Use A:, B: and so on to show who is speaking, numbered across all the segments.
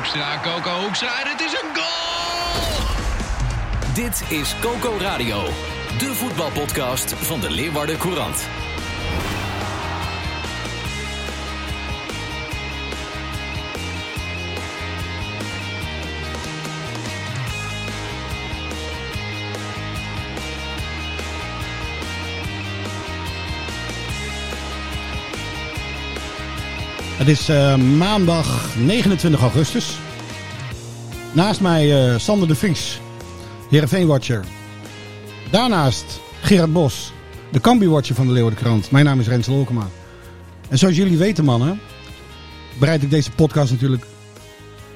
A: Hoekstra, Coco Hoekstra het is een goal!
B: Dit is Coco Radio, de voetbalpodcast van de Leeuwarden Courant.
C: Het is uh, maandag 29 augustus. Naast mij uh, Sander de Vries, Heerenveen-watcher. Daarnaast Gerard Bos, de Cambi-watcher van de Leeuwardenkrant. Mijn naam is Rens Lolkema. En zoals jullie weten mannen, bereid ik deze podcast natuurlijk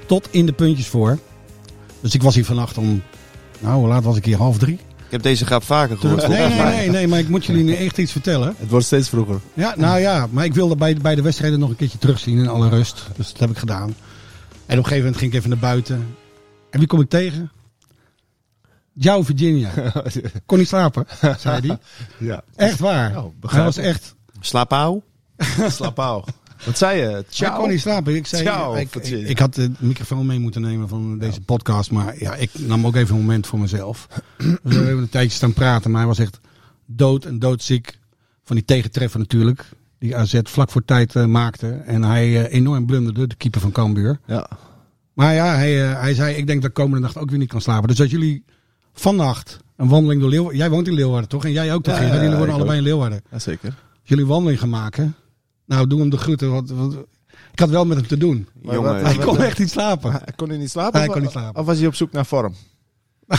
C: tot in de puntjes voor. Dus ik was hier vannacht om, nou hoe laat was ik hier, half drie?
D: Ik heb deze grap vaker gehoord.
C: Nee, nee, nee, nee, maar ik moet jullie nu echt iets vertellen.
E: Het wordt steeds vroeger.
C: Ja, nou ja, maar ik wilde bij, bij de wedstrijden nog een keertje terugzien in alle rust. Dus dat heb ik gedaan. En op een gegeven moment ging ik even naar buiten. En wie kom ik tegen? Jouw Virginia. Kon niet slapen, zei hij.
E: Ja.
C: Echt waar.
E: Begrijp
C: hij was echt...
D: Slaapauw?
E: Slapauw. Wat zei je?
C: Ik kon niet slapen. Ik, zei,
E: Ciao,
C: ik, ik, had de microfoon mee moeten nemen van deze podcast. Maar ja, ik nam ook even een moment voor mezelf. We hebben een tijdje staan praten. Maar hij was echt dood en doodziek van die tegentreffer natuurlijk. Die AZ vlak voor tijd eh, maakte. En hij eh, enorm blunderde, de keeper van Cambuur.
E: Ja.
C: Maar ja, hij, eh, hij zei, ik denk dat ik komende nacht ook weer niet kan slapen. Dus als jullie vannacht een wandeling door Leeuwarden... Jij woont in Leeuwarden toch? En jij ook toch?
E: Ja,
C: jullie wonen allebei in Leeuwarden.
E: ja, zeker.
C: Als jullie een wandeling gaan maken... Nou, doe hem de groeten. Want, want ik had wel met hem te doen.
E: Maar
D: Jongen,
E: wat-
C: Hij
E: wat-
C: kon echt niet slapen.
E: Hij kon hij niet slapen?
C: Hij
E: of-
C: kon niet slapen.
E: Of was hij op zoek naar vorm?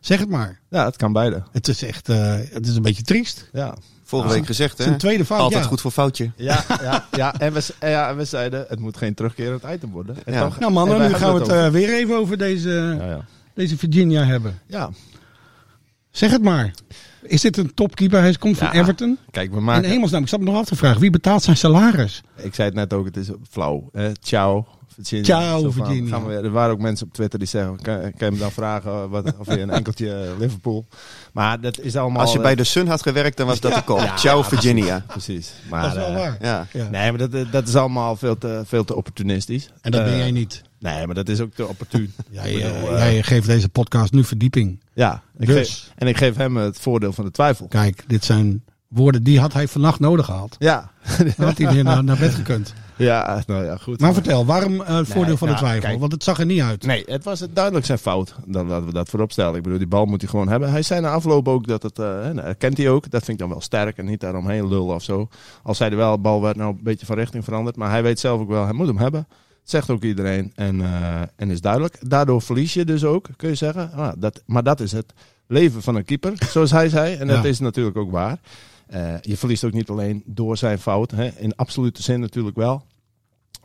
C: Zeg het maar.
E: Ja, het kan beide.
C: Het is echt, eh, het is een beetje triest.
E: Ja.
D: Vorige week gezegd, hè?
C: Zijn tweede fout,
D: Altijd
C: ja.
D: goed voor foutje.
E: Ja, ja, ja. En, we, ja, en we zeiden, het moet geen terugkerend item worden. En
D: Ja.
E: toch-
C: Nou mannen, nu gaan we het eh, weer even over deze,
E: ja.
C: deze Virginia hebben.
E: ja,
C: Zeg het maar. Is dit een topkeeper? Hij komt van
E: Ja.
C: Everton.
E: kijk, we
C: In
E: maken...
C: hemelsnaam, ik zat me nog af te vragen. Wie betaalt zijn salaris?
E: Ik zei het net ook, het is flauw. ciao, Virginia.
C: Ciao, Virginia.
E: Gaan we, weer- er waren ook mensen op Twitter die zeggen, kan, kan je hem dan vragen wat, of je een enkeltje eh, Liverpool. Maar dat is allemaal...
D: Als je bij
E: eh,
D: de Sun had gewerkt, dan was dat de kop.
E: Ja,
D: Ciao, Virginia.
E: Precies. Maar,
C: Dat is wel
E: eh,
C: waar.
D: Ja.
C: Ja.
E: Nee, maar dat, dat is allemaal veel te, veel te opportunistisch.
C: En dat ben
E: Eh,
C: jij niet.
E: Nee, maar dat is ook te opportun.
C: Jij, eh,
E: bedoel, eh,
C: jij geeft deze podcast nu verdieping.
E: Ja, ik
C: Dus.
E: geef, en ik geef hem het voordeel van de twijfel.
C: Kijk, dit zijn woorden die had hij vannacht nodig gehad.
E: Ja,
C: Dan had hij weer naar, naar bed gekund.
E: ja nou ja, goed.
C: Maar vertel, waarom eh, het voordeel
E: Nee,
C: van de
E: nou,
C: twijfel?
E: kijk.
C: Want het zag er niet uit.
E: Nee, het was duidelijk zijn fout. Dan laten we dat voorop stellen. Ik bedoel, die bal moet hij gewoon hebben. Hij zei na afloop ook dat het, nou, kent hij ook. Dat vind ik dan wel sterk en niet daaromheen lullen of zo. Al zei hij wel, de bal werd nou een beetje van richting veranderd. Maar hij weet zelf ook wel, hij moet hem hebben. Zegt ook iedereen en, eh, en is duidelijk. Daardoor verlies je dus ook, kun je zeggen. Ah, dat, maar dat is het leven van een keeper, zoals hij zei. En dat
C: Ja.
E: is natuurlijk ook waar. Eh, je verliest ook niet alleen door zijn fout. Hè. In absolute zin natuurlijk wel.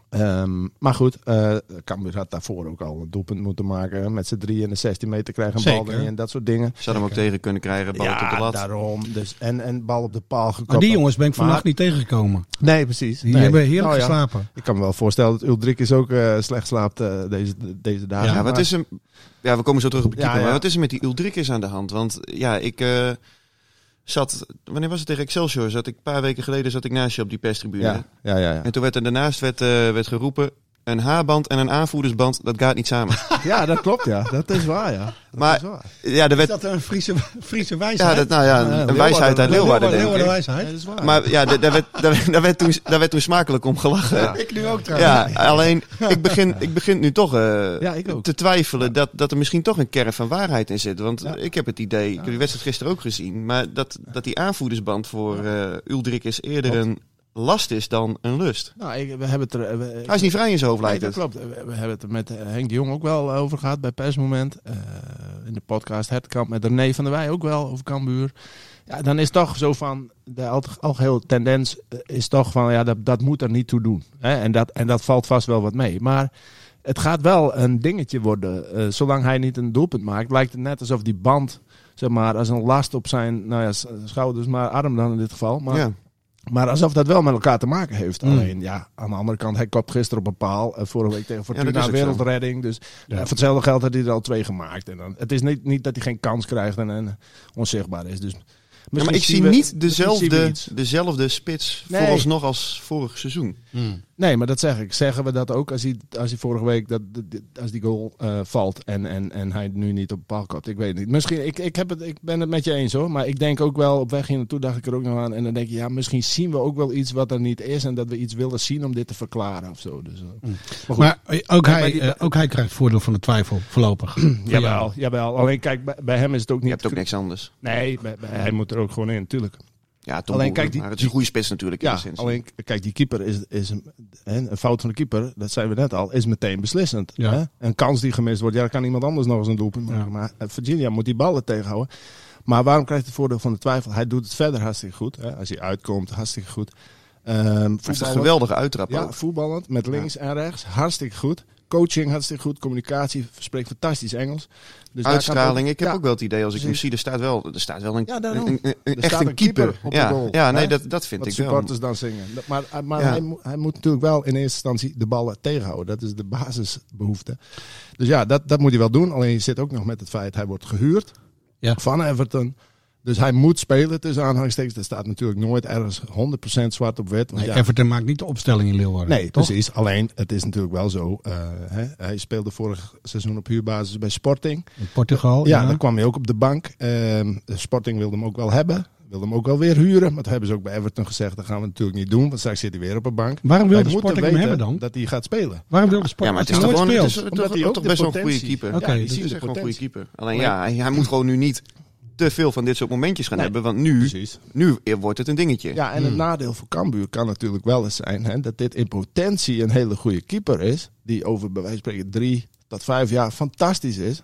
E: Ehm, maar goed, eh Cambuur had daarvoor ook al een doelpunt moeten maken. Met z'n drie in de 16 meter krijgen een bal erin en dat soort dingen.
D: Zou hem ook tegen kunnen krijgen, bal op de lat.
E: daarom. Dus, en, en bal op de paal gekopt.
C: Maar die jongens ben ik vannacht
E: Maar-
C: niet tegengekomen.
E: Nee, precies.
C: Die
E: Nee.
C: hebben heerlijk
E: Nou ja,
C: geslapen.
E: Ik kan me wel voorstellen dat Ulrik is ook eh, slecht slaapt eh, deze, deze dagen.
D: Ja, wat
E: Maar-
D: is hem... Ja, we komen zo terug op de
E: Ja,
D: keeper.
E: ja.
D: Maar wat is er met die Uldrikis aan de hand? Want ja, ik eh, zat... Wanneer was het tegen Excelsior? Zat ik, een paar weken geleden zat ik naast je op die perstribune.
E: Ja, ja, ja. Ja,
D: En toen werd er daarnaast werd, eh, werd geroepen... Een haarband en een aanvoerdersband, dat gaat niet samen.
E: ja dat klopt, ja. Dat is waar, ja. Dat
D: Maar-
E: is waar.
D: ja, er
C: Is
D: werd...
C: dat een Friese, Friese wijsheid?
D: Ja, dat, nou ja,
E: Ja,
D: een wijsheid uit Leeuwarden, denk
C: Leeuwarden
D: ik.
C: wijsheid.
E: Dat is waar.
D: Maar ja, daar werd, daar, werd toen, daar werd toen smakelijk om gelachen.
C: Ik nu ook trouwens.
D: Ja, alleen ik begin, ik begin nu toch eh,
E: Ja, ik ook.
D: te twijfelen dat, dat er misschien toch een kern van waarheid in zit. Want
E: Ja.
D: ik heb het idee, ik heb die wedstrijd gisteren ook gezien, maar dat, dat die aanvoerdersband voor eh Uldrik is eerder een last is dan een lust.
E: nou, ik, we hebben het er... eh, we-
D: Hij is niet vrij in zijn hoofd,
E: Nee,
D: lijkt
E: dat
D: het.
E: klopt. We, we hebben het er met eh, Henk de Jong ook wel over gehad bij persmoment. Eh, in de podcast Hertkamp met René van der Wij ook wel over Cambuur. Ja, dan is toch zo van, de al- algehele tendens eh, is toch van, ja, dat, dat moet er niet toe doen. Hè? En, dat, en dat valt vast wel wat mee. Maar het gaat wel een dingetje worden. Eh, zolang hij niet een doelpunt maakt, lijkt het net alsof die band, zeg maar, als een last op zijn, nou ja, schouders, maar arm dan in dit geval. Maar,
D: Ja.
E: Maar alsof dat wel met elkaar te maken heeft.
C: Mm.
E: Alleen, ja, aan de andere kant, hij kopt gisteren op een paal. eh, vorige week tegen Fortuna
D: zo.
E: wereldredding. Dus
C: Ja.
E: eh, voor hetzelfde geld had hij er al twee gemaakt. En dan, het is niet, niet dat hij geen kans krijgt en, en onzichtbaar is. Dus
D: Ja, maar ik zie
E: we-
D: niet dezelfde, dezelfde spits
E: Nee.
D: vooralsnog als vorig seizoen.
E: Nee, maar dat zeg ik. Zeggen we dat ook als hij, als hij vorige week dat, als die goal eh, valt en, en, en hij nu niet op paal komt? Ik weet het niet. Misschien, ik, ik, heb het, ik ben het met je eens hoor. Maar ik denk ook wel, op weg hier naartoe dacht ik er ook nog aan. En dan denk je, ja, misschien zien we ook wel iets wat er niet is. En dat we iets willen zien om dit te verklaren of zo. Dus, eh, goed.
C: Maar eh, ook, hij,
E: die-
C: ook hij krijgt voordeel van de twijfel voorlopig.
E: Jawel, jawel. Alleen kijk, bij, bij hem is het ook
D: Je
E: niet...
D: hebt ook niks anders.
E: Nee, bij- bij- hij moet er ook gewoon in, natuurlijk.
D: Ja, Tom
E: Alleen,
D: Boer,
E: kijk, die-
D: maar het is een goede spits natuurlijk in
E: Ja, alleen kijk, die keeper is, is een, hè, een fout van de keeper, dat zijn we net al, is meteen beslissend.
C: Ja.
E: Hè? Een kans die gemist wordt, ja, dan kan iemand anders nog eens een doelpunt maken.
C: Ja.
E: Maar eh, Virginia moet die ballen tegenhouden. Maar waarom krijgt hij het voordeel van de twijfel? Hij doet het verder hartstikke goed. Hè? Als hij uitkomt, hartstikke goed. Ehm
D: Hij heeft een
E: voetballend-
D: geweldige uittrap
E: Ja,
D: ook.
E: voetballend, met links en rechts, hartstikke goed. Coaching hartstikke goed, communicatie, spreekt fantastisch Engels. Dus
D: Uitstraling.
E: ook-
D: Ik heb
E: ja,
D: ook wel het idee, als ik hem
E: precies.
D: zie, er staat wel, er staat wel een,
E: Ja, daarom.
D: een, een- een-
E: Er
D: echt
E: staat
D: een keeper.
E: op de
D: ja,
E: goal,
D: ja, nee,
E: hè?
D: dat, dat vind
E: wat
D: ik wel.
E: supporters dan zingen. Maar, maar
D: Ja.
E: hij, moet- hij moet natuurlijk wel in eerste instantie de ballen tegenhouden. Dat is de basisbehoefte. Dus ja, dat, dat moet hij wel doen. Alleen je zit ook nog met het feit, hij wordt gehuurd
C: Ja.
E: van Everton. Dus hij moet spelen tussen aanhalingstekens. Er staat natuurlijk nooit ergens 100% zwart op wit.
C: Nee,
E: ja,
C: Everton maakt niet de opstelling in Leeuwarden.
E: Nee,
C: toch?
E: precies. Alleen, het is natuurlijk wel zo. eh, hè, hij speelde vorig seizoen op huurbasis bij Sporting.
C: In Portugal.
E: Ja,
C: Ja,
E: dan kwam hij ook op de bank. Ehm, Sporting wilde hem ook wel hebben. Wilde hem ook wel weer huren. Maar dat hebben ze ook bij Everton gezegd. Dat gaan we natuurlijk niet doen. Want straks zit hij weer op een bank.
C: Waarom wil
E: Wij
C: de
E: moeten
C: Sporting hem hebben dan?
E: Dat hij gaat spelen.
C: Waarom wil de sport
D: Ja, maar het is toch
C: hij
D: gewoon
C: nooit
D: het is,
C: speelt?
D: toch,
E: Omdat hij ook
D: toch best wel een goede keeper.
C: Oké,
D: ja,
C: die
D: is echt een goede keeper. Alleen
E: Alleen-
D: ja, hij, hij moet gewoon nu niet te veel van dit soort momentjes gaan
E: Nee.
D: hebben. Want nu,
E: Precies.
D: nu wordt het een dingetje.
E: Ja, en het nadeel voor Cambuur kan natuurlijk wel eens zijn hè, dat dit in potentie een hele goede keeper is. Die over bij wijze van spreken drie tot vijf jaar fantastisch is.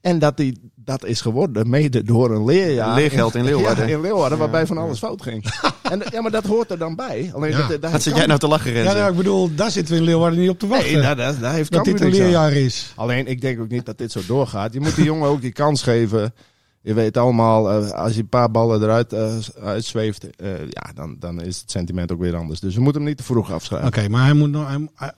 E: En dat die dat is geworden mede door een leerjaar.
D: Leergeld in Leeuwarden.
E: Ja, in Leeuwarden, waarbij van alles fout ging. En, ja, maar dat hoort er dan bij. Alleen
C: Ja.
E: dat, dat,
D: Wat zit jij nou te lachen, Renze?
C: Ja, nou, ik bedoel, daar zitten we in Leeuwarden niet op te wachten.
E: Nee, daar, daar, daar heeft
C: dat
E: Cambuur
C: dit een
E: aan.
C: leerjaar is.
E: Alleen, ik denk ook niet dat dit zo doorgaat. Je moet die jongen ook die kans geven. Je weet allemaal, eh, als je een paar ballen eruit eh, uitzweeft, eh, ja, dan, dan is het sentiment ook weer anders. Dus we moeten hem niet te vroeg afschrijven.
C: Oké, maar hij moet nog, hij,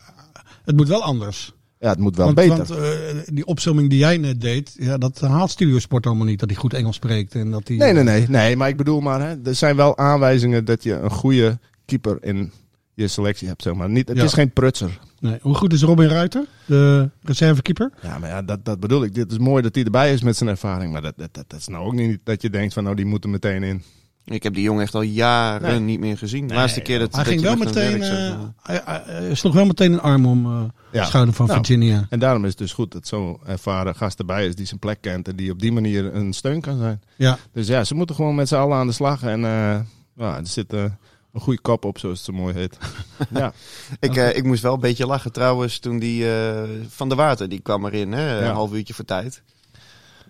C: het moet wel anders.
E: Ja, het moet wel
C: want,
E: beter.
C: want die opzomming die jij net deed, ja, dat haalt Studiosport allemaal niet. Dat hij goed Engels spreekt. En dat hij,
E: nee, nee, nee, nee. Maar ik bedoel maar, hè, er zijn wel aanwijzingen dat je een goede keeper in je selectie hebt. Zeg maar. niet, het
C: Ja.
E: is geen prutser.
C: Nee. Hoe goed is Robin Ruiter, de reservekeeper?
E: Ja, maar ja, dat, dat bedoel ik. Dit is mooi dat hij erbij is met zijn ervaring. Maar dat, dat, dat, dat is nou ook niet dat je denkt van, nou, die moet er meteen in.
D: Ik heb die jongen echt al jaren
E: Nee.
D: niet meer gezien. De
E: Nee,
D: laatste keer dat
C: Hij
D: dat
C: ging wel
D: met een
C: meteen, eh, hij, sloeg wel meteen een arm om eh
E: Ja.
C: de schouder van
E: Nou.
C: Virginia.
E: En daarom is het dus goed dat zo'n ervaren gast erbij is die zijn plek kent en die op die manier een steun kan zijn.
C: Ja,
E: Dus ja, ze moeten gewoon met z'n allen aan de slag. En eh, ja, er zit eh, een goede kop op, zoals het zo mooi heet. ja.
D: Ik, eh, ik moest wel een beetje lachen trouwens toen die eh, Van der Water, die kwam erin, hè,
E: Ja.
D: een half uurtje voor tijd.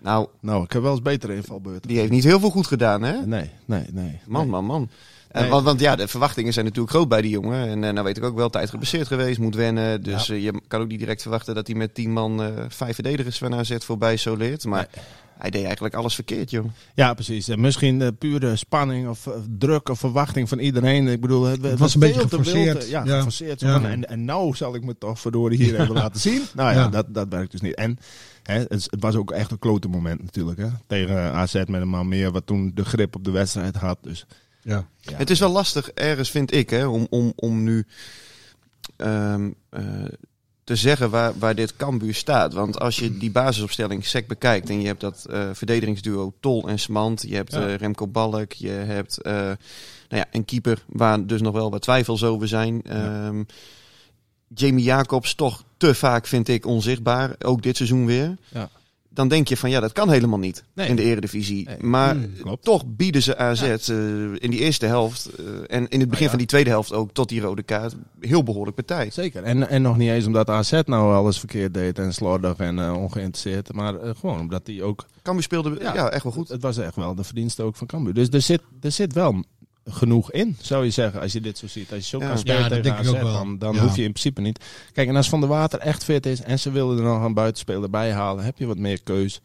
D: Nou,
E: Nou, ik heb wel eens betere invalbeurten.
D: die heeft niet heel veel goed gedaan, hè?
E: Nee, nee, nee.
D: Man,
E: nee.
D: man, man. Want, want ja, de verwachtingen zijn natuurlijk groot bij die jongen. En eh, nou weet ik ook wel, tijd geblesseerd geweest, moet wennen. Dus je kan ook niet direct verwachten dat hij met tien man vijf verdedigers van AZ voorbij soleert. Maar hij deed eigenlijk alles verkeerd, joh.
E: Ja, precies. En misschien eh, pure spanning of eh, druk of verwachting van iedereen. Ik bedoel, het,
C: Het was een beetje
E: veel te
C: geforceerd.
E: wild, eh, Ja,
C: Ja.
E: geforceerd.
C: Ja.
E: En, en nou zal ik me toch verdorie hier even laten zien. Nou ja,
C: Ja.
E: Dat, dat werkt dus niet. En hè, het, was ook echt een klote moment natuurlijk. Hè? Tegen AZ met een man meer, wat toen de grip op de wedstrijd had. Dus
C: ja.
E: ja.
D: Het is wel lastig ergens, vind ik, hè, om, om, om nu ehm, eh, te zeggen waar, waar dit Cambuur staat. Want als je die basisopstelling sec bekijkt en je hebt dat eh, verdedigingsduo Tol en Smant, je hebt
E: Ja.
D: eh, Remco Balk, je hebt eh, nou ja, een keeper waar dus nog wel wat twijfels over zijn. Ehm, Jamie Jacobs toch te vaak, vind ik, onzichtbaar. Ook dit seizoen weer.
E: Ja.
D: Dan denk je van ja, dat kan helemaal niet
E: Nee.
D: in de eredivisie.
E: Nee.
D: Maar
C: Mm,
E: klopt.
D: toch bieden ze AZ eh, in die eerste helft eh, en in het begin van die tweede helft ook tot die rode kaart heel behoorlijk partij.
E: Zeker. En, en nog niet eens omdat AZ nou alles verkeerd deed en slordig en eh, ongeïnteresseerd. Maar eh, gewoon omdat die ook...
D: Cambuur speelde ja.
E: Ja.
D: echt wel goed.
E: Het was echt wel de verdienste ook van Cambuur. Dus er zit, er zit wel genoeg in, zou je zeggen, als je dit zo ziet. Als je zo
D: Ja.
E: kan spelen
C: Ja,
E: tegen AZ, dan, dan
C: Ja.
E: hoef je in principe niet... Kijk, en als Van der Water echt fit is en ze wilden er nog een buitenspeler bij halen, heb je wat meer keus.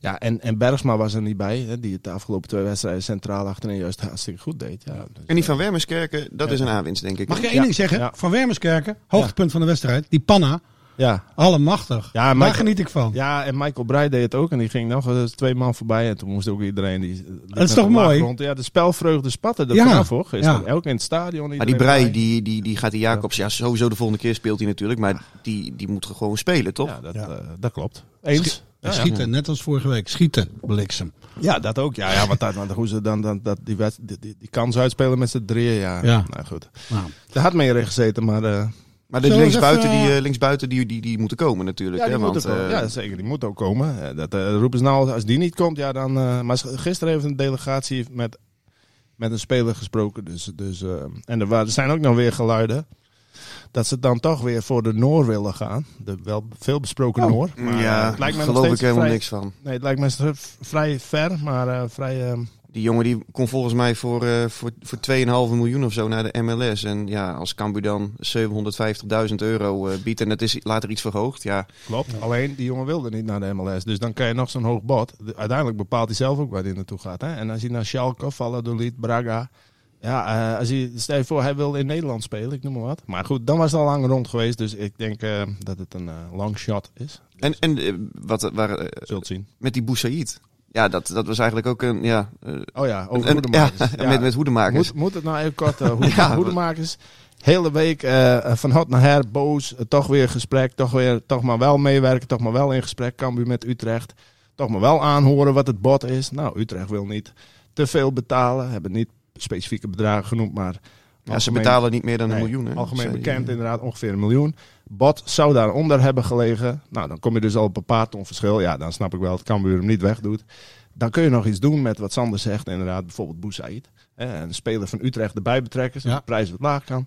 E: Ja, en, en Bergsma was er niet bij, hè, die het de afgelopen twee wedstrijden centraal achterin juist hartstikke goed deed. Ja, dus,
D: En die van Wermerskerken, dat is een aanwinst denk ik.
C: Mag ik één
E: Ja,
C: ding zeggen?
E: ja.
C: Van Wermerskerken, hoogtepunt van de wedstrijd. Die panna,
E: ja,
C: allemachtig.
E: Ja,
C: Daar geniet ik van.
E: Ja, en Michael Breij deed het ook. En die ging nog eens twee man voorbij. En toen moest ook iedereen die.
C: Dat is toch mooi?
E: Rond. Ja, de spelvreugde spatte er
C: Ja.
E: vanaf hoor. Gisteren.
C: Ja.
E: Ook in het stadion.
D: Maar die
E: iedereen
D: Brei,
E: blij.
D: die, die, die gaat die Jacobs, ja sowieso de volgende keer speelt hij natuurlijk, maar die, die moet gewoon spelen, toch?
E: Ja, dat,
C: Ja.
E: eh, dat klopt. Eens. Ja,
C: schieten, net als vorige week. Schieten, bliksem.
E: Ja, dat ook. Ja, ja want, dat, want hoe ze dan, dan dat, die, wet- die, die, die kans uitspelen met z'n drieën. Ja,
C: Ja.
E: nou goed.
C: Nou,
E: Er had meer in gezeten, maar. eh,
D: Maar de linksbuiten,
C: even,
D: die,
C: eh,
D: eh, linksbuiten die, die, die moeten komen natuurlijk.
E: ja, die
D: hè, want, eh,
E: ja, zeker. Die moet ook komen. Dat eh, roepen ze nou, als die niet komt, ja dan. maar gisteren heeft een delegatie met, met een speler gesproken. Dus, dus, en er, waren, er zijn ook nog weer geluiden. Dat ze dan toch weer voor de Noor willen gaan. De wel veel besproken
C: Oh.
E: Noor. Maar,
D: ja,
E: het lijkt me nog
D: geloof ik helemaal
E: vrij,
D: niks van.
E: Nee, het lijkt me vrij ver, maar vrij.
D: Die jongen die kon volgens mij voor, eh voor, voor 2,5 miljoen of zo naar de MLS. En ja, als Cambuur dan 750.000 euro eh, biedt en het is later iets verhoogd. Ja,
E: klopt. Alleen die jongen wilde niet naar de MLS. Dus dan kan je nog zo'n hoog bod. De- Uiteindelijk bepaalt hij zelf ook waar hij naartoe gaat. Hè? En als hij naar Schalke, Valladolid, Braga. Ja, eh, als hij, stel je voor, hij wil in Nederland spelen, ik noem maar wat. Maar goed, dan was het al lang rond geweest. Dus ik denk eh, dat het een long shot is.
D: en, en wat, waar,
E: Zult zien.
D: met die Boussaïd. Ja, dat, dat was eigenlijk ook een, ja... eh,
E: Oh ja, over
D: een-
E: hoedemakers.
D: ja, met, met hoedemakers.
E: Moet, moet het nou even kort, uh, hoe,
D: Ja,
E: hoedemakers. Hele week eh, van hot naar her, boos. eh, toch weer gesprek, toch, weer, toch maar wel meewerken, toch maar wel in gesprek. Cambuur met Utrecht. Toch maar wel aanhoren wat het bod is. Nou, Utrecht wil niet te veel betalen. Hebben niet specifieke bedragen genoemd, maar...
D: ja, ze betalen niet meer dan een
E: Nee,
D: miljoen. Hè,
E: Algemeen bekend inderdaad, ongeveer een miljoen. Bot zou daaronder hebben gelegen. Nou, dan kom je dus al op een paar ton verschil. Ja, dan snap ik wel dat Cambuur hem niet wegdoet. Dan kun je nog iets doen met wat Sander zegt. Inderdaad, bijvoorbeeld Boussaïd. hè, Een speler van Utrecht erbij betrekken. Zodat
C: Ja.
E: de prijs wat laag kan.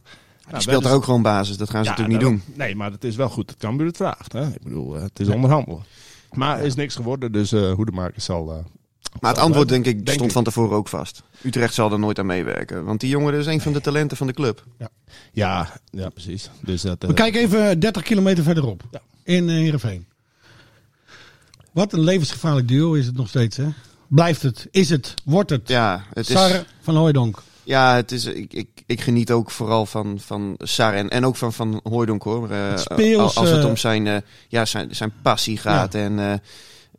D: Die speelt daar ook gewoon basis. Dat gaan ze
E: Ja,
D: natuurlijk niet doen.
E: Nee, maar het is wel goed dat Cambuur het vraagt. Hè? Ik bedoel, eh, het is onderhandelen. Maar er is niks geworden, dus eh Hoedemakers zal... eh,
D: Maar het antwoord, denk ik,
E: Denk
D: stond
E: ik.
D: van tevoren ook vast. Utrecht zal er nooit aan meewerken. Want die jongen is een van de talenten van de club.
E: Ja, ja, precies. Dus dat, eh,
C: We kijken even 30 kilometer verderop.
E: Ja.
C: In eh, Heerenveen. Wat een levensgevaarlijk duo is het nog steeds, hè? Blijft het? Is het? Wordt het?
D: Ja, het is,
C: Sar van Hooijdonk.
D: ja het is, ik, ik, ik geniet ook vooral van, van Sar en, en ook van, van Hooijdonk hoor. Eh,
C: Het speels,
D: als het om zijn, eh, ja, zijn, zijn passie gaat. En eh,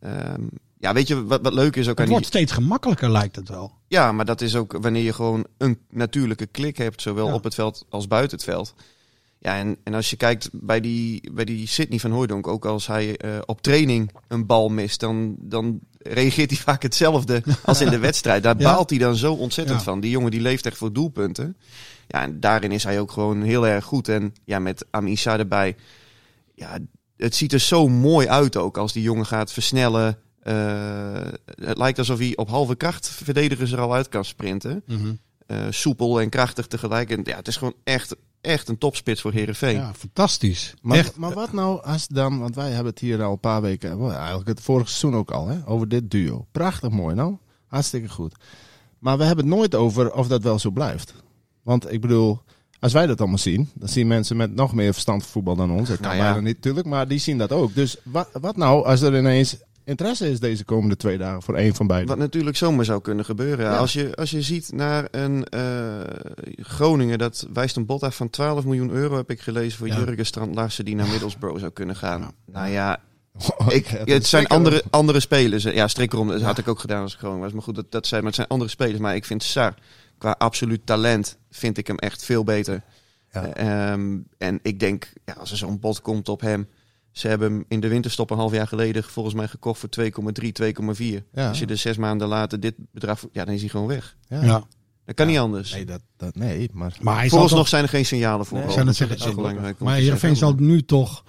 D: ehm, ja, weet je wat, wat leuk is ook
C: Het
D: aan
C: wordt
D: die...
C: steeds gemakkelijker, lijkt het wel.
D: Ja, maar dat is ook wanneer je gewoon een natuurlijke klik hebt, zowel
C: Ja.
D: op het veld als buiten het veld. Ja, en, en als je kijkt bij die, bij die Sydney van Hooijdonk, ook als hij eh, op training een bal mist, dan, dan reageert hij vaak hetzelfde als in de wedstrijd. Daar
C: Ja.
D: baalt hij dan zo ontzettend
C: Ja.
D: van. Die jongen die leeft echt voor doelpunten. Ja, en daarin is hij ook gewoon heel erg goed. En ja, met Amisa erbij, ja, het ziet er zo mooi uit ook als die jongen gaat versnellen. Eh, het lijkt alsof hij op halve kracht verdedigers er al uit kan sprinten. Eh, soepel en krachtig tegelijk. En ja, het is gewoon echt, echt een topspits voor Herenveen.
C: Ja, fantastisch.
E: Maar,
C: Echt.
E: maar wat nou als dan, want wij hebben het hier al een paar weken, eigenlijk het vorige seizoen ook al, hè, over dit duo. Prachtig mooi nou, hartstikke goed. Maar we hebben het nooit over of dat wel zo blijft. Want ik bedoel, als wij dat allemaal zien, dan zien mensen met nog meer verstand van voetbal dan ons. Dat kan
D: Nou ja.
E: bijna niet natuurlijk, maar die zien dat ook. Dus wat, wat nou als er ineens interesse is deze komende twee dagen voor één van beiden?
D: Wat natuurlijk zomaar zou kunnen gebeuren.
E: Ja.
D: Als, je, als je ziet naar een eh, Groningen, dat wijst een bod af van 12 miljoen euro, heb ik gelezen, voor
C: Ja.
D: Jurgen Strand Larsen, die naar Middlesbrough zou kunnen gaan. Nou ja,
E: Oh,
D: ik, het zijn andere, andere spelers. Ja, strik dat had ik ook gedaan als ik Groningen was. Maar goed, dat, dat zijn, maar het zijn andere spelers. Maar ik vind Sar, qua absoluut talent, vind ik hem echt veel beter.
E: Ja.
D: Ehm, en ik denk, ja, als er zo'n bod komt op hem. Ze hebben hem in de winterstop een half jaar geleden volgens mij gekocht voor 2,3, 2,4.
E: Ja.
D: Als je er zes maanden later dit bedrag, ja, dan is hij gewoon weg.
E: Ja.
C: Ja.
D: Dat kan
E: Ja.
D: niet anders.
E: Nee, dat, dat, nee, maar...
C: Maar hij zal
D: Vooralsnog
C: toch,
D: zijn er geen signalen voor.
E: Nee,
C: net
D: Dat
C: zeggen,
D: is belangrijk om
C: maar Heerenveen zal nu toch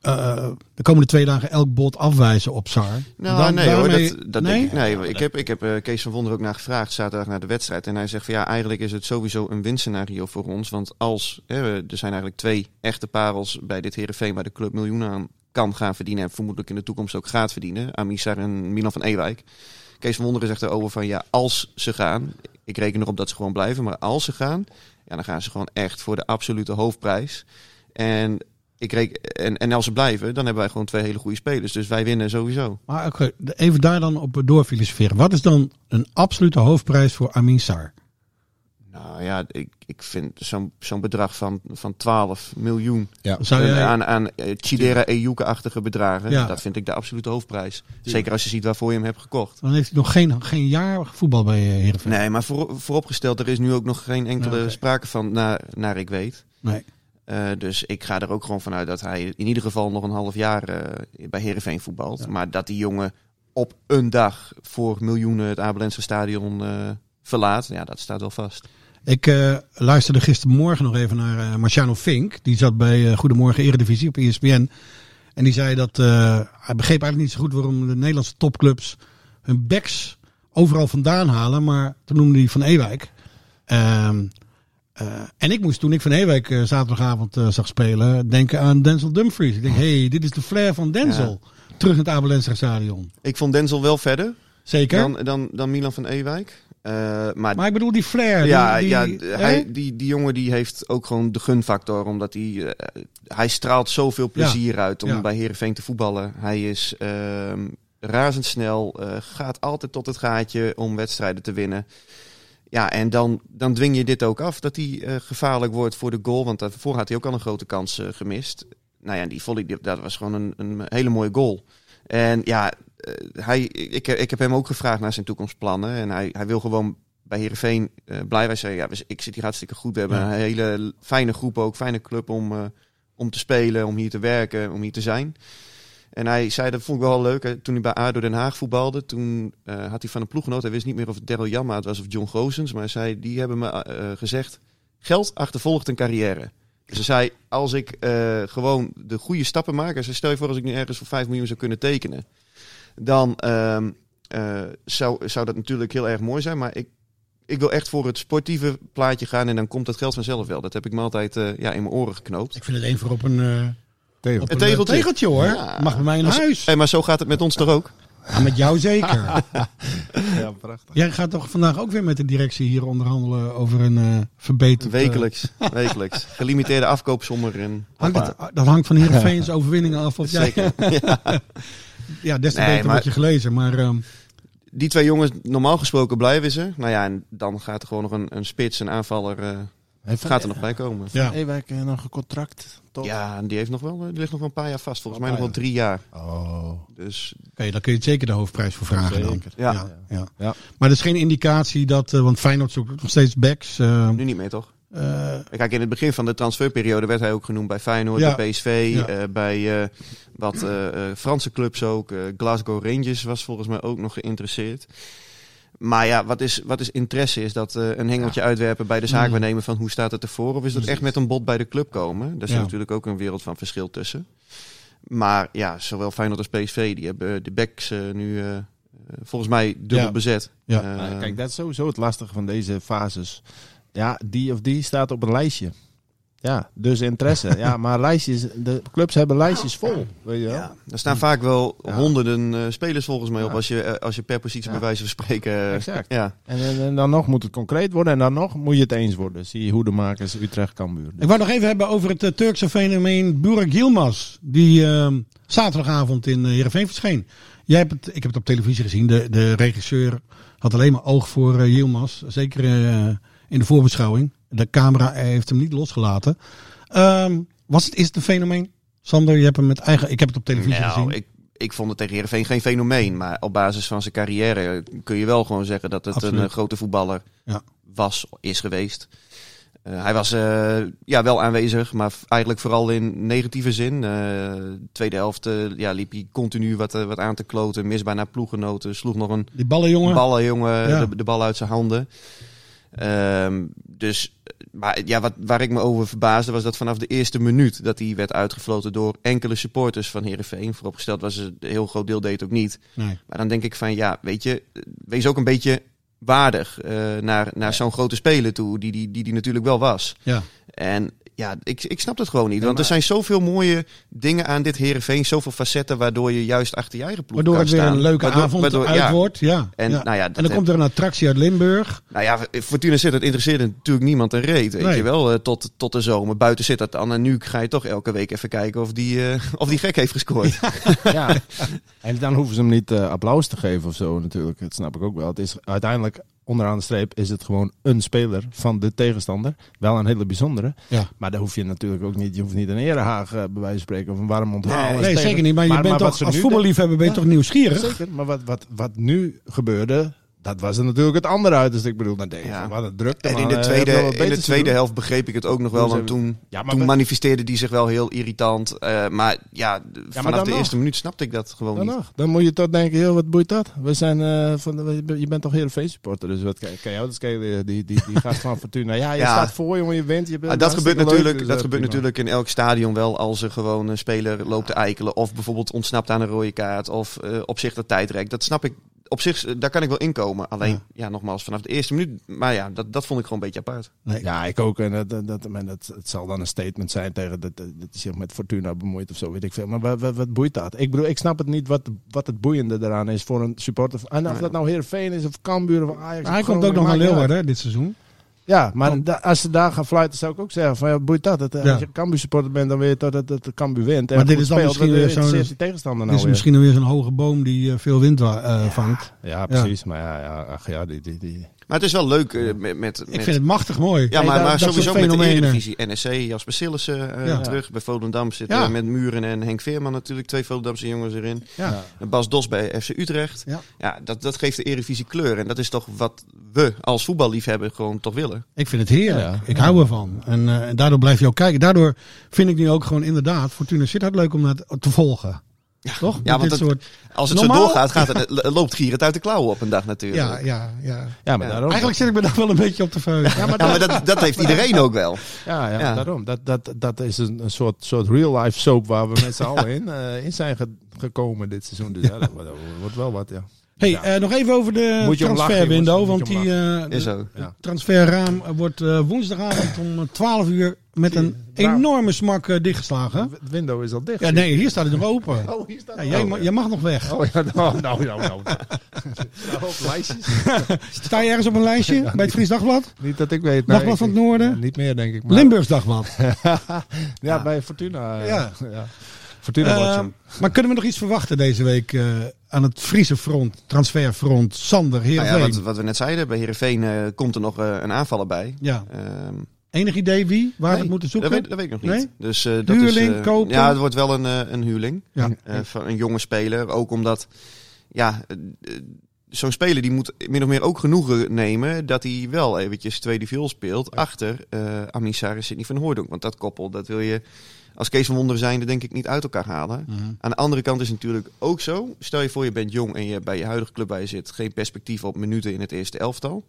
C: eh, de komende twee dagen elk bod afwijzen op Sar.
D: Nou,
C: Dan-
D: nee hoor, dat, dat
C: nee?
D: denk ik. Nee, ik heb, ik heb eh, Kees van Wonder ook naar gevraagd, zaterdag naar de wedstrijd. En hij zegt van ja, eigenlijk is het sowieso een winstscenario voor ons. Want als, hè, er zijn eigenlijk twee echte parels bij dit Heerenveen waar de club miljoenen aan kan gaan verdienen. En vermoedelijk in de toekomst ook gaat verdienen. Amisar en Milan van Ewijk. Kees van Wonderen zegt erover van ja, als ze gaan, ik reken erop dat ze gewoon blijven, maar als ze gaan, ja, dan gaan ze gewoon echt voor de absolute hoofdprijs. En, ik reken, en, en als ze blijven, dan hebben wij gewoon twee hele goede spelers. Dus wij winnen sowieso.
C: Maar oké, even daar dan op doorfilosoferen. Wat is dan een absolute hoofdprijs voor Amin Sar?
D: Nou ja, ik, ik vind zo'n zo'n bedrag van, van 12 miljoen
C: Zou jij,
D: aan, aan Chidera Ejuke-achtige bedragen,
C: Ja.
D: dat vind ik de absolute hoofdprijs. Zeker als je ziet waarvoor je hem hebt gekocht.
C: dan heeft hij nog geen, geen jaar voetbal bij eh, Heerenveen.
D: Nee, maar voor, vooropgesteld, er is nu ook nog geen enkele sprake van, naar, naar ik weet.
C: Nee.
D: Eh, dus ik ga er ook gewoon vanuit dat hij in ieder geval nog een half jaar eh, bij Heerenveen voetbalt. Maar dat die jongen op een dag voor miljoenen het Abelense stadion eh, verlaat, ja, dat staat wel vast.
C: Ik luisterde gistermorgen nog even naar Marciano Fink. Die zat bij Goedemorgen Eredivisie op ESPN. En die zei dat hij begreep eigenlijk niet zo goed waarom de Nederlandse topclubs hun backs overal vandaan halen. Maar toen noemde hij Van Ewijk. Eh, en ik moest toen ik Van Ewijk eh, zaterdagavond eh, zag spelen denken aan Denzel Dumfries. Ik denk, hey, dit is de flair van Denzel. Terug in het Abelense stadion.
D: Ik vond Denzel wel verder
C: Zeker.
D: dan, dan, dan Milan van Ewijk. Maar
C: maar ik bedoel die flair.
D: ja,
C: die,
D: ja
C: die-
D: hij, die, die jongen die heeft ook gewoon de gunfactor. Omdat hij, hij straalt zoveel plezier uit om
C: Ja.
D: bij Heerenveen te voetballen. Hij is ehm, razendsnel, gaat altijd tot het gaatje om wedstrijden te winnen. Ja, en dan, dan dwing je dit ook af, dat hij eh, gevaarlijk wordt voor de goal. Want daarvoor had hij ook al een grote kans eh, gemist. Nou ja, die volley, dat was gewoon een, een hele mooie goal. En ja, eh, hij, ik, ik heb hem ook gevraagd naar zijn toekomstplannen. En hij, hij wil gewoon bij Heerenveen eh blij. Wij zeggen, ja, ik zit hier hartstikke goed. We hebben
C: Ja.
D: een hele fijne groep ook, fijne club om, om te spelen, om hier te werken, om hier te zijn. En hij zei, dat vond ik wel leuk, toen hij bij ADO Den Haag voetbalde, toen eh, had hij van een ploeggenoot, hij wist niet meer of het Daryl Janma het was of John Gozens, maar hij zei, die hebben me eh, gezegd, geld achtervolgt een carrière. Dus hij zei, als ik eh, gewoon de goede stappen maak, hij stel je voor als ik nu ergens voor 5 miljoen zou kunnen tekenen, dan ehm, eh, zou, zou dat natuurlijk heel erg mooi zijn, maar ik, ik wil echt voor het sportieve plaatje gaan en dan komt dat geld vanzelf wel. Dat heb ik me altijd eh, ja, in mijn oren geknoopt.
C: Ik vind het één op een, eh,
D: Een tegeltje.
C: tegeltje hoor.
D: Ja.
C: Mag bij mij in
D: Als-
C: huis.
D: Hey, maar zo gaat het met ons toch ook?
C: Ja, met jou zeker.
E: Ja, prachtig.
C: Jij gaat toch vandaag ook weer met de directie hier onderhandelen over een eh verbeterd... eh,
D: Wekelijks, wekelijks. Gelimiteerde afkoopsommer en
C: hangt het, dat hangt van Heerenveen's overwinningen af. Of jij,
D: zeker. Ja.
C: ja, des te
D: Nee,
C: beter
D: maar-
C: wordt je gelezen. Maar ehm,
D: Die twee jongens, normaal gesproken blijven ze. Nou ja, en dan gaat er gewoon nog een, een spits, een aanvaller, eh,
E: Heeft
D: gaat er nog bij komen.
C: ja.
E: Ewijk eh, nog een contract? Toch?
D: Ja, en die, heeft nog wel, eh, die ligt nog wel een paar jaar vast. Volgens mij nog wel drie jaar.
E: Oh.
D: Dus
C: Oké, dan kun je zeker de hoofdprijs voor vragen dan.
D: Ja,
C: Ja, ja.
E: Ja.
C: Maar er is geen indicatie dat... eh, want Feyenoord zoekt nog steeds backs. eh,
D: nu niet meer toch?
C: eh,
D: Kijk, in het begin van de transferperiode werd hij ook genoemd bij Feyenoord,
C: Ja.
D: bij PSV,
C: Ja.
D: eh, bij eh, wat eh, eh, Franse clubs ook. eh, Glasgow Rangers was volgens mij ook nog geïnteresseerd. Maar ja, wat is, wat is interesse? Is dat eh, een hengeltje uitwerpen bij de zaakwaarnemer van hoe staat het ervoor? Of is dat echt met een bod bij de club komen? Daar is
C: Ja.
D: natuurlijk ook een wereld van verschil tussen. Maar ja, zowel Feyenoord als PSV, die hebben de backs eh, nu eh, eh, volgens mij dubbel
C: Ja.
D: bezet.
C: Ja.
D: Eh,
E: Nou, kijk, dat is sowieso het lastige van deze fases. Ja, die of die staat op een lijstje. Ja, dus interesse. ja, maar lijstjes, de clubs hebben lijstjes vol. Weet je wel?
D: Ja, er staan vaak wel
E: Ja.
D: honderden eh, spelers volgens mij op als je, eh, als je per positie
E: Ja.
D: bij wijze van spreken. eh,
E: Exact.
D: Ja.
E: En, dan nog moet het concreet worden en dan nog moet je het eens worden. Zie je Hoedemakers, Utrecht, Cambuur.
C: Ik wou nog even hebben over het Turkse fenomeen Burak Yilmaz. Die ehm, zaterdagavond in uh, Heerenveen verscheen. Jij hebt het, ik heb het op televisie gezien. De, de regisseur had alleen maar oog voor Yilmaz. Zeker eh, in de voorbeschouwing. De camera heeft hem niet losgelaten. Ehm, was het, is het een fenomeen? Sander, je hebt hem met eigen... Ik heb het op televisie gezien.
D: Nou, ik, ik vond het tegen Heerenveen geen fenomeen. Maar op basis van zijn carrière kun je wel gewoon zeggen dat het
C: Absoluut.
D: een eh, grote voetballer
C: Ja.
D: was, is geweest. Eh, hij was eh, ja, wel aanwezig, maar eigenlijk vooral in negatieve zin. Tweede helft ja, liep hij continu wat, wat aan te kloten. Misbaar naar ploeggenoten. Sloeg nog een
C: Die ballenjongen.
D: ballenjongen
C: Ja.
D: de, de bal uit zijn handen. Ehm, dus maar ja, wat, waar ik me over verbaasde was dat vanaf de eerste minuut dat hij werd uitgefloten door enkele supporters van Herenveen. Vooropgesteld was een heel groot deel deed ook niet.
C: Nee.
D: Maar dan denk ik van ja, weet je, wees ook een beetje waardig eh, naar, naar zo'n grote speler toe, die die, die die natuurlijk wel was.
C: Ja.
D: En ja, ik, ik snap het gewoon niet.
E: Ja,
D: want er zijn zoveel mooie dingen aan dit Herenveen, zoveel facetten waardoor je juist achter je eigen ploeg
C: Waardoor
D: kan
C: het weer een leuke
D: Waardoor-
C: avond
D: waardoor-
C: uit
D: ja.
C: wordt. Ja.
D: En,
C: ja.
D: nou ja,
C: en
D: dat
C: dan
D: heb-
C: komt er een attractie uit Limburg.
D: Nou ja, Fortuna Sittard interesseerde natuurlijk niemand een reet. Weet
C: Nee.
D: je wel, eh, tot, tot de zomer. Buiten zit dat dan. En nu ga je toch elke week even kijken of die, eh, of die gek heeft gescoord.
E: Ja. En dan hoeven ze hem niet applaus te geven of zo natuurlijk. Dat snap ik ook wel. Het is uiteindelijk, onderaan de streep, is het gewoon een speler van de tegenstander. Wel een hele bijzondere.
C: Ja.
E: Maar daar hoef je natuurlijk ook niet, je hoeft niet een erehaag eh, bij wijze van spreken of een warm onthaal.
C: Nee, zeker niet. Maar, je bent toch, als voetballiefhebber ben je
E: Ja.
C: toch nieuwsgierig?
E: Zeker, maar wat, wat, wat nu gebeurde, dat was er natuurlijk het andere uit. Dus ik bedoel, dan denk je,
D: Ja.
E: wat een drukte.
D: En in de
E: eh,
D: tweede, in de tweede helft begreep ik het ook nog wel.
E: Toen
D: Want toen,
E: Ja,
D: toen
E: we-
D: manifesteerde die zich wel heel irritant. Eh, maar ja, vanaf de
E: nog.
D: eerste minuut snapte ik dat gewoon
E: Dan
D: niet.
E: nog. Dan moet je toch denken, joh, wat boeit dat? We zijn eh, van de, je bent toch Heerenveen supporter, dus wat kan, jou dat schelen? Die, die, die gast van Fortuna. Ja, je staat voor, jongen, je wint. Je bent
D: Ah, dat gebeurt, natuurlijk,
E: leuk, dus,
D: dat gebeurt
E: prima.
D: natuurlijk in elk stadion wel als er gewoon een speler loopt te eikelen. Of bijvoorbeeld ontsnapt aan een rode kaart. Of op zich dat tijdrek. Dat snap ik. Op zich, eh, daar kan ik wel inkomen. Alleen,
C: Ja.
D: ja, nogmaals, vanaf de eerste minuut. Maar ja, dat, dat vond ik gewoon een beetje apart.
C: Nee.
E: Ja, ik ook. En dat, dat, dat, maar dat, het zal dan een statement zijn tegen dat, dat, zich met Fortuna bemoeit of zo, weet ik veel. Maar wat, wat, wat boeit dat? Ik bedoel, ik snap het niet wat, wat het boeiende eraan is voor een supporter. En of
D: Ja.
E: dat nou Heerenveen is of Cambuur of Ajax.
C: Hij komt ook nog naar. Leeuwarden hè, dit seizoen.
E: Ja, maar da- als ze daar gaan fluiten, zou ik ook zeggen van ja, boeit dat? Het, eh,
C: Ja.
E: Als je Cambuur supporter bent, dan weet je toch dat, dat de Cambuur wint. En
C: Maar dit is dan
E: speelt,
C: misschien weer zo'n-
E: die tegenstander
C: Dit
E: nou
C: is
E: weer?
C: misschien dan weer zo'n hoge boom die eh, veel wind eh, vangt.
E: Ja, precies. Maar ja, ja, ach, ja die, die, die.
D: Maar het is wel leuk eh, met, met,
C: Ik vind het machtig mooi.
D: Ja,
C: Hey,
D: maar,
C: dat-
D: maar
C: dat
D: sowieso met de. Eredivisie. NSC, Jasper Sillissen eh,
C: Ja.
D: terug. Bij Volendam zitten
C: Ja.
D: met Muren en Henk Veerman natuurlijk. Twee Volendamse jongens erin.
C: Ja.
D: En Bas Dos bij FC Utrecht.
C: Ja.
D: Ja, dat, dat geeft de Eredivisie kleur. En dat is toch wat we als voetballiefhebber gewoon toch willen.
C: Ik vind het heerlijk.
E: Ja.
C: Ik hou ervan. En eh, en daardoor blijf je ook kijken. Daardoor vind ik nu ook gewoon inderdaad Fortuna Sittard leuk om naar te- te volgen. Toch?
D: Ja, want
C: dit
D: het-
C: soort...
D: Als het
C: Normaal-
D: zo doorgaat, gaat het, loopt Gier het uit de klauwen op een dag natuurlijk.
C: Ja, ja, ja.
E: Ja, maar
D: Ja.
E: daarom.
C: Eigenlijk zit ik me daar wel een beetje op te verheugen.
E: Ja, maar
D: Ja, maar dat, dat heeft iedereen ook wel.
E: Ja, ja,
D: Ja.
E: daarom. Dat, dat, dat is een, een soort, soort real-life soap waar we met z'n allen in, eh, in zijn ge- gekomen dit seizoen. Dus ja, dat wordt wel wat, ja.
C: Hey,
E: Ja.
C: eh, nog even over de transferwindow. Want die eh,
D: Is
C: de-
D: zo.
E: Ja.
C: transferraam wordt eh, woensdagavond om 12 uur met een enorme smak dichtgeslagen.
E: Het window is al dicht.
C: Ja, nee, hier staat het nog open.
E: Oh, hier staat
C: Ja, jij, ma- jij mag nog weg.
E: Oh ja, nou, nou, nou. nou. Nou, op lijstjes.
C: Sta je ergens op een lijstje bij het Fries Dagblad?
E: Niet dat ik weet.
C: Dagblad van het Noorden?
E: Niet meer, denk ik. Maar,
C: Limburgs Dagblad.
E: ja, bij Fortuna.
C: Ja.
E: ja. Fortuna
C: maar kunnen we nog iets verwachten deze week eh, aan het Friese front, transferfront, Sander,
D: Nou ja,
C: Heerenveen?
D: wat, wat we net zeiden, bij Heerenveen eh komt er nog eh, een aanvaller bij.
C: ja.
D: Ehm,
C: Enig idee wie? Waar we
D: nee,
C: het moeten zoeken?
D: Dat weet, dat weet ik nog niet.
C: Nee?
D: Dus, eh, dat
C: Huurling,
D: is,
C: kopen?
D: Ja, het wordt wel een, een huurling.
C: Ja.
D: Van een jonge speler. Ook omdat, ja, zo'n speler die moet min of meer ook genoegen nemen dat hij wel eventjes tweede viool speelt achter eh Amissar en Sidney van Hooydonk. Want dat koppel, dat wil je als Kees van Wonderen zijnde denk ik niet uit elkaar halen.
C: Mhm.
D: Aan de andere kant is het natuurlijk ook zo. Stel je voor je bent jong en je hebt bij je huidige club waar je zit geen perspectief op minuten in het eerste elftal.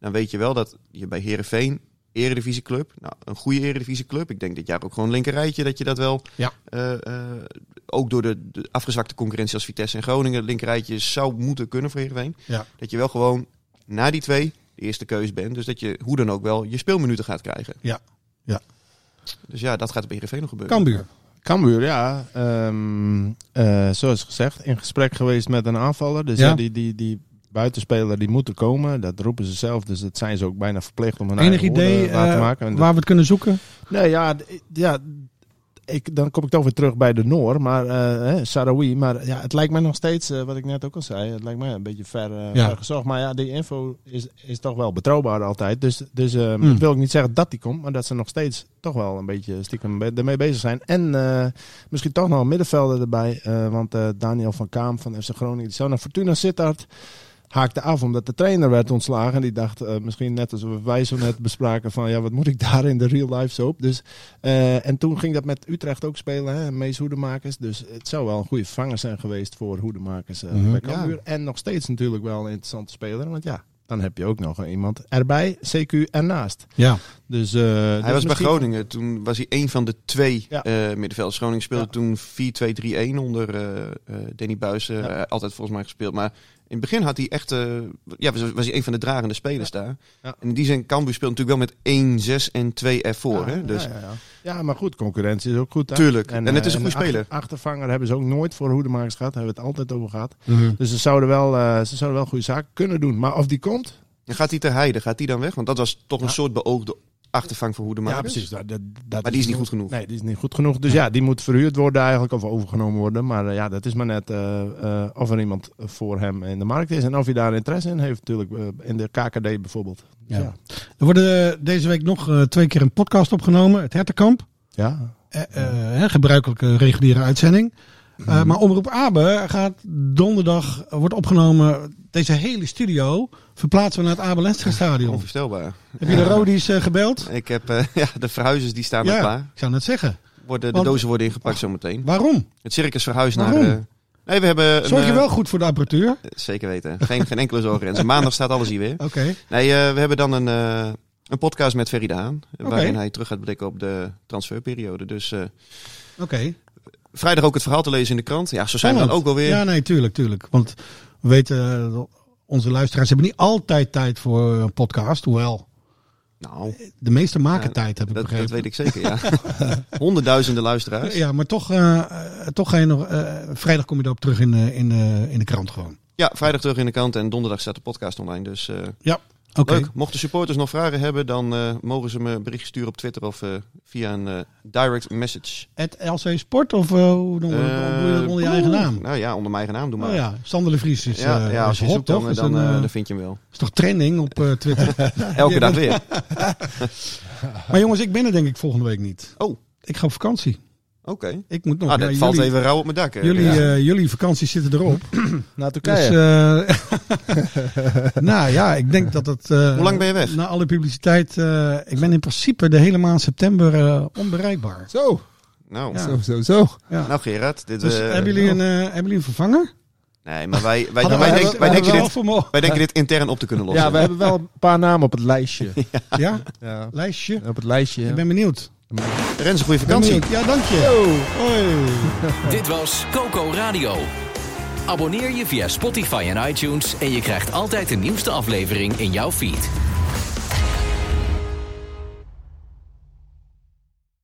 D: Dan weet je wel dat je bij Herenveen, eredivisieclub, nou, een goede eredivisieclub. Ik denk dit jaar ook gewoon linkerrijtje dat je dat wel,
C: Ja.
D: eh, eh, ook door de, de afgezwakte concurrentie als Vitesse en Groningen, linkerrijtje zou moeten kunnen voor Heerenveen.
C: Ja.
D: Dat je wel gewoon na die twee de eerste keus bent. Dus dat je hoe dan ook wel je speelminuten gaat krijgen.
C: Ja. Ja.
D: Dus ja, dat gaat bij Heerenveen nog gebeuren.
C: Cambuur.
E: Cambuur, ja. Ehm, eh, zoals gezegd, in gesprek geweest met een aanvaller. Dus
C: Ja.
E: ja, die, die, die buitenspeler die moet er komen. Dat roepen ze zelf. Dus dat zijn ze ook bijna verplicht om hun
C: Enig idee
E: waar te
C: eh,
E: maken. En
C: waar we het kunnen zoeken?
E: Nee, ja, ja ik, dan kom ik toch weer terug bij de Noor, maar eh hè, Sarawi. Maar ja, het lijkt mij nog steeds, eh, wat ik net ook al zei, het lijkt mij een beetje ver,
C: Ja.
E: ver gezocht. Maar ja, die info is, is toch wel betrouwbaar altijd. Dus, dus
C: Hmm.
E: dat wil ik niet zeggen dat die komt, maar dat ze nog steeds toch wel een beetje stiekem ermee bezig zijn. En misschien toch nog een middenvelder erbij, want Daniel van Kaam van FC Groningen, die zou naar Fortuna Sittard haakte af omdat de trainer werd ontslagen. En die dacht eh, misschien net als wij zo net bespraken van ja, wat moet ik daar in de real life soap. Dus, eh, en toen ging dat met Utrecht ook spelen, hè, Mees Hoedemakers. Dus het zou wel een goede vervanger zijn geweest voor Hoedemakers bij Cambuur. En nog steeds natuurlijk wel een interessante speler. Want ja, dan heb je ook nog iemand erbij, CQ ernaast.
C: Ja.
E: Dus, eh,
D: Hij
E: dus
D: was bij Groningen. Toen was hij een van de twee
E: Ja.
D: eh, middenvelders. Groningen speelde
E: Ja.
D: toen 4-2-3-1 onder eh, eh, Danny Buis. eh,
E: Ja.
D: Altijd volgens mij gespeeld. Maar in het begin had hij echt, eh, ja, was, was hij een van de dragende spelers daar.
E: Ja.
D: En in die zin, Cambuur speelt natuurlijk wel met 1, 6 en 2 ervoor.
E: Ja,
D: hè? Dus
E: ja, ja, ja. Ja, maar goed, concurrentie is ook goed. Hè?
D: Tuurlijk. En het is een
E: eh,
D: goede speler.
E: achtervanger hebben ze ook nooit voor hoedemakers gehad. Daar hebben we het altijd over gehad.
C: Mhm.
E: Dus ze zouden wel, eh, ze zouden wel goede zaken kunnen doen. Maar of die komt?
D: gaat hij ter heide, gaat hij dan weg? Want dat was toch een soort beoogde achtervang voor Hoedemakers.
E: Ja, precies. Dat, dat, dat
D: Maar die is niet goed genoeg.
E: Nee, die is niet goed genoeg. Dus ja, die moet verhuurd worden eigenlijk of overgenomen worden. Maar eh, ja, dat is maar net eh, eh, of er iemand voor hem in de markt is. En of hij daar interesse in heeft natuurlijk. in de KKD bijvoorbeeld. Dus
C: Ja.
E: ja.
C: Er worden deze week nog eh, twee keer een podcast opgenomen. Het Hertenkamp.
E: Ja.
C: Hè, gebruikelijke reguliere uitzending. Eh, maar Omroep Abe gaat donderdag, wordt opgenomen. Deze hele studio verplaatsen we naar het Abe Lenstra Stadion.
D: Onvoorstelbaar.
C: Heb je de Rodies eh, gebeld?
D: Ik heb eh, ja, de verhuizers die staan er
C: Ja,
D: klaar.
C: ik zou net zeggen.
D: Worden, de
C: Want-
D: dozen worden ingepakt zometeen.
C: Waarom?
D: Het circus verhuist naar...
C: Waarom?
D: eh, nee, we hebben... een,
C: Zorg je wel goed voor de apparatuur?
D: Zeker weten. Geen, geen enkele zorgen. En maandag staat alles hier weer.
C: Oké.
D: Nee, we hebben dan een, een podcast met Ferry.
C: Oké.
D: Waarin hij terug gaat blikken op de transferperiode. Dus
C: Oké.
D: vrijdag ook het verhaal te lezen in de krant. Ja, zo zijn we dan ook wel weer.
C: Ja, nee, tuurlijk, tuurlijk. Want we weten, onze luisteraars hebben niet altijd tijd voor een podcast. Hoewel,
D: Nou,
C: de meeste maken
D: Ja,
C: tijd, heb ik
D: dat,
C: begrepen.
D: dat weet ik zeker, ja. Honderdduizenden luisteraars.
C: Ja, maar toch, eh, toch ga je nog. eh, vrijdag kom je erop terug in, de- in, in de krant gewoon.
D: Ja, vrijdag terug in de krant en donderdag staat de podcast online. Dus
C: Ja,
D: leuk. Mochten supporters nog vragen hebben, dan eh, mogen ze me een bericht sturen op Twitter of eh, via een eh, direct message.
C: Het LC Sport of hoe doe je dat onder je eigen naam?
D: Nou ja, onder mijn eigen naam. Doe maar.
C: Oh ja, Sander de Vries is,
D: ja, als je
C: hot,
D: zoekt, dan,
C: toch?
D: Dan,
C: een,
D: dan vind je hem wel.
C: is toch trending op Twitter?
D: Elke dag weer.
C: maar jongens, ik ben er denk ik volgende week niet.
D: Oh.
C: Ik ga op vakantie.
D: Oké.
C: Ik moet nog.
D: Ah, dat
C: ja,
D: valt
C: jullie,
D: even rauw op mijn dak. hè.
C: jullie,
D: Ja.
C: eh, jullie vakanties zitten erop.
E: Naar
C: Dus,
E: Turkije.
C: eh, nou ja, ik denk dat het. eh,
D: Hoe lang ben je weg?
C: Na alle publiciteit. eh, ik ben in principe de hele maand september eh, onbereikbaar.
E: zo,
D: Nou,
C: Ja.
E: zo, zo, zo.
C: Ja.
D: nou Gerard. Dit,
C: Dus hebben, jullie een, eh, hebben jullie een vervanger?
D: Nee, maar wij, wij, wij, wij,
C: hadden
D: denken dit, wij denken dit intern op te kunnen lossen.
E: Ja, we hebben wel een paar namen op het lijstje.
C: Ja,
E: Ja,
C: lijstje.
E: op het lijstje. ja.
C: Ik ben benieuwd.
D: Rens, een goede vakantie.
C: Ja, dank je. Hoi.
B: Dit was Coco Radio. Abonneer je via Spotify en iTunes en je krijgt altijd de nieuwste aflevering in jouw feed.